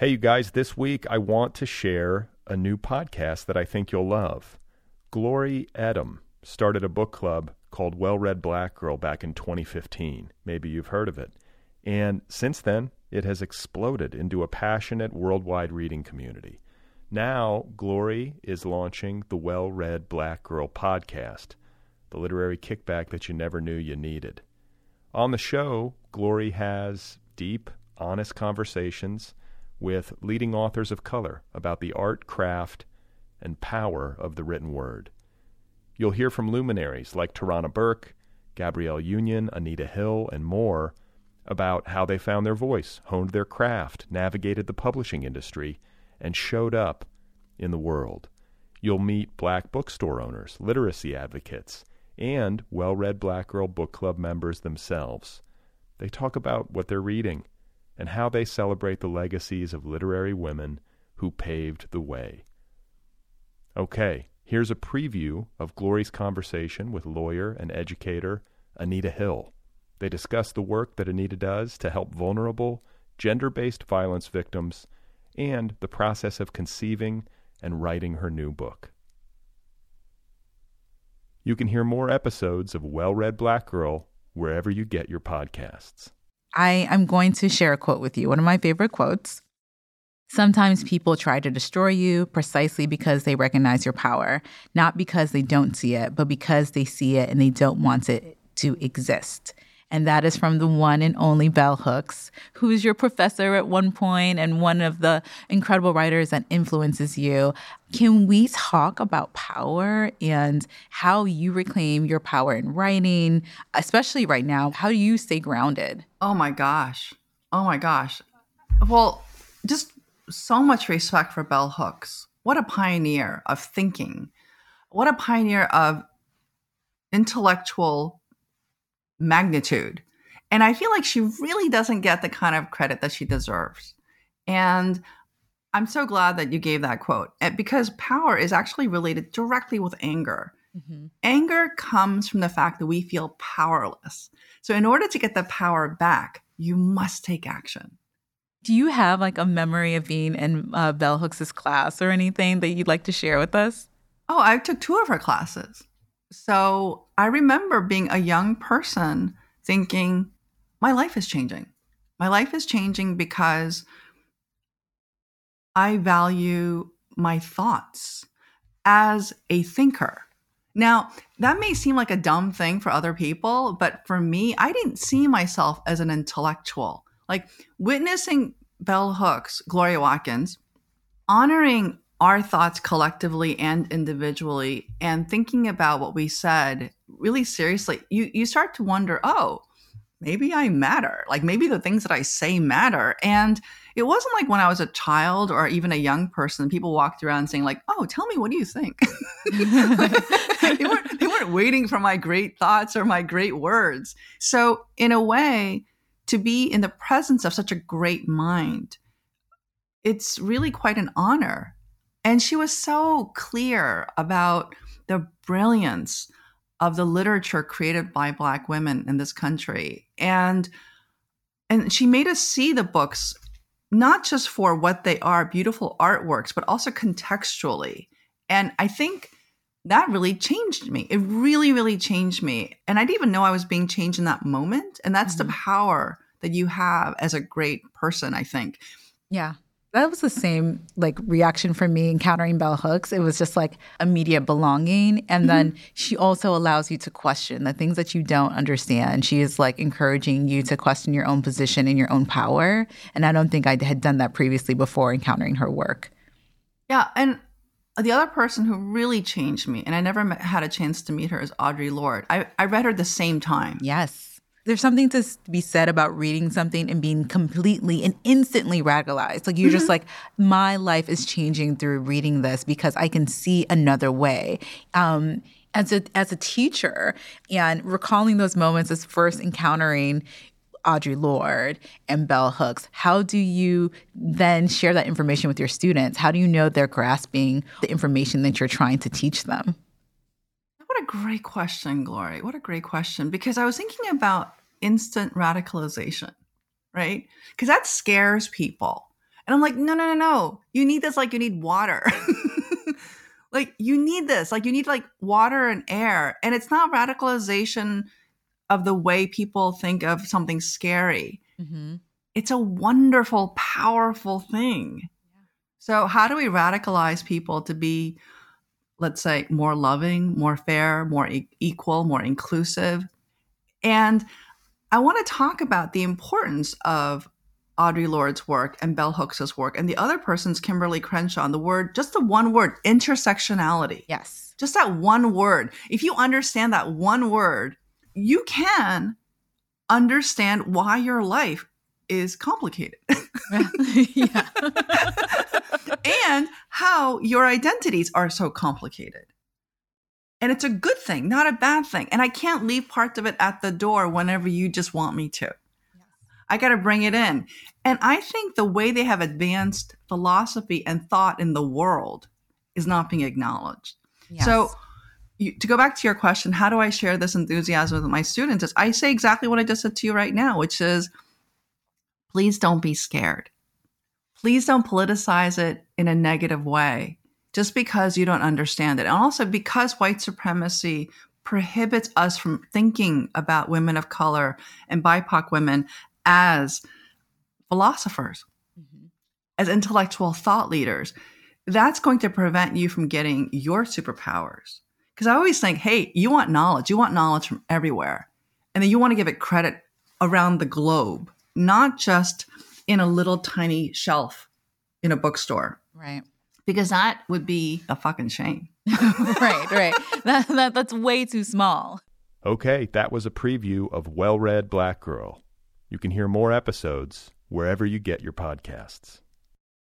Hey, you guys, this week I want to share a new podcast that I think you'll love. Glory Edim started a book club called Well Read Black Girl back in 2015. Maybe you've heard of it. And since then, it has exploded into a passionate worldwide reading community. Now, Glory is launching the Well Read Black Girl podcast, the literary kickback that you never knew you needed. On the show, Glory has deep, honest conversations with leading authors of color about the art, craft, and power of the written word. You'll hear from luminaries like Tarana Burke, Gabrielle Union, Anita Hill, and more about how they found their voice, honed their craft, navigated the publishing industry, and showed up in the world. You'll meet black bookstore owners, literacy advocates, and well read Black Girl Book Club members themselves. They talk about what they're reading and how they celebrate the legacies of literary women who paved the way. Okay, here's a preview of Glory's conversation with lawyer and educator Anita Hill. They discuss the work that Anita does to help vulnerable, gender based violence victims and the process of conceiving and writing her new book. You can hear more episodes of Well Read Black Girl wherever you get your podcasts. I am going to share a quote with you, one of my favorite quotes. Sometimes people try to destroy you precisely because they recognize your power, not because they don't see it, but because they see it and they don't want it to exist and that is from the one and only Bell Hooks, who is your professor at one point and one of the incredible writers that influences you. Can we talk about power and how you reclaim your power in writing, especially right now? How do you stay grounded? Oh my gosh. Oh my gosh. Well, just so much respect for Bell Hooks. What a pioneer of thinking. What a pioneer of intellectual magnitude. And I feel like she really doesn't get the kind of credit that she deserves. And I'm so glad that you gave that quote eh, because power is actually related directly with anger. Mm-hmm. Anger comes from the fact that we feel powerless. So, in order to get the power back, you must take action. Do you have like a memory of being in uh, Bell Hooks's class or anything that you'd like to share with us? Oh, I took two of her classes. So I remember being a young person thinking, my life is changing. My life is changing because I value my thoughts as a thinker. Now, that may seem like a dumb thing for other people, but for me, I didn't see myself as an intellectual. Like witnessing Bell Hooks, Gloria Watkins, honoring our thoughts collectively and individually and thinking about what we said really seriously you you start to wonder oh maybe i matter. Like maybe the things that i say matter. And it wasn't like when i was a child or even a young person people walked around saying like oh tell me what do you think? They, weren't, they weren't waiting for my great thoughts or my great words. So in a way to be in the presence of such a great mind it's really quite an honor and she was so clear about the brilliance of the literature created by black women in this country. And and she made us see the books not just for what they are, beautiful artworks, but also contextually. And I think that really changed me. It really, really changed me. And I didn't even know I was being changed in that moment. And that's mm-hmm. the power that you have as a great person, I think. Yeah. That was the same like reaction for me encountering Bell Hooks. It was just like immediate belonging. And mm-hmm. then she also allows you to question the things that you don't understand. She is like encouraging you to question your own position and your own power. And I don't think I had done that previously before encountering her work. Yeah. And the other person who really changed me, and I never had a chance to meet her, is Audre Lorde. I, I read her the same time. Yes there's something to be said about reading something and being completely and instantly radicalized. Like you're mm-hmm. just like, my life is changing through reading this because I can see another way. Um, as a as a teacher and recalling those moments as first encountering Audre Lorde and Bell Hooks, how do you then share that information with your students? How do you know they're grasping the information that you're trying to teach them? Great question, Glory. What a great question. Because I was thinking about instant radicalization, right? Because that scares people. And I'm like, no, no, no, no. You need this like you need water. like you need this. Like you need like water and air. And it's not radicalization of the way people think of something scary. Mm-hmm. It's a wonderful, powerful thing. So, how do we radicalize people to be, let's say, more loving, more fair, more e- equal, more inclusive? And I want to talk about the importance of Audre Lorde's work and Bell Hooks's work, and the other person's Kimberly Crenshaw. And the word, just the one word, intersectionality. Yes. Just that one word. If you understand that one word, you can understand why your life is complicated yeah. and how your identities are so complicated. And it's a good thing, not a bad thing. And I can't leave parts of it at the door whenever you just want me to. I got to bring it in. And I think the way they have advanced philosophy and thought in the world is not being acknowledged. Yes. So, you, to go back to your question, how do I share this enthusiasm with my students? Is I say exactly what I just said to you right now, which is please don't be scared. Please don't politicize it in a negative way just because you don't understand it. And also because white supremacy prohibits us from thinking about women of color and BIPOC women as philosophers, Mhm. as intellectual thought leaders. That's going to prevent you from getting your superpowers. Because I always think, hey, you want knowledge, you want knowledge from everywhere. And then you want to give it credit around the globe, not just in a little tiny shelf in a bookstore, Right. because that would be a fucking shame. right, right. That, that that's way too small. Okay, that was a preview of Well Read Black Girl. You can hear more episodes wherever you get your podcasts.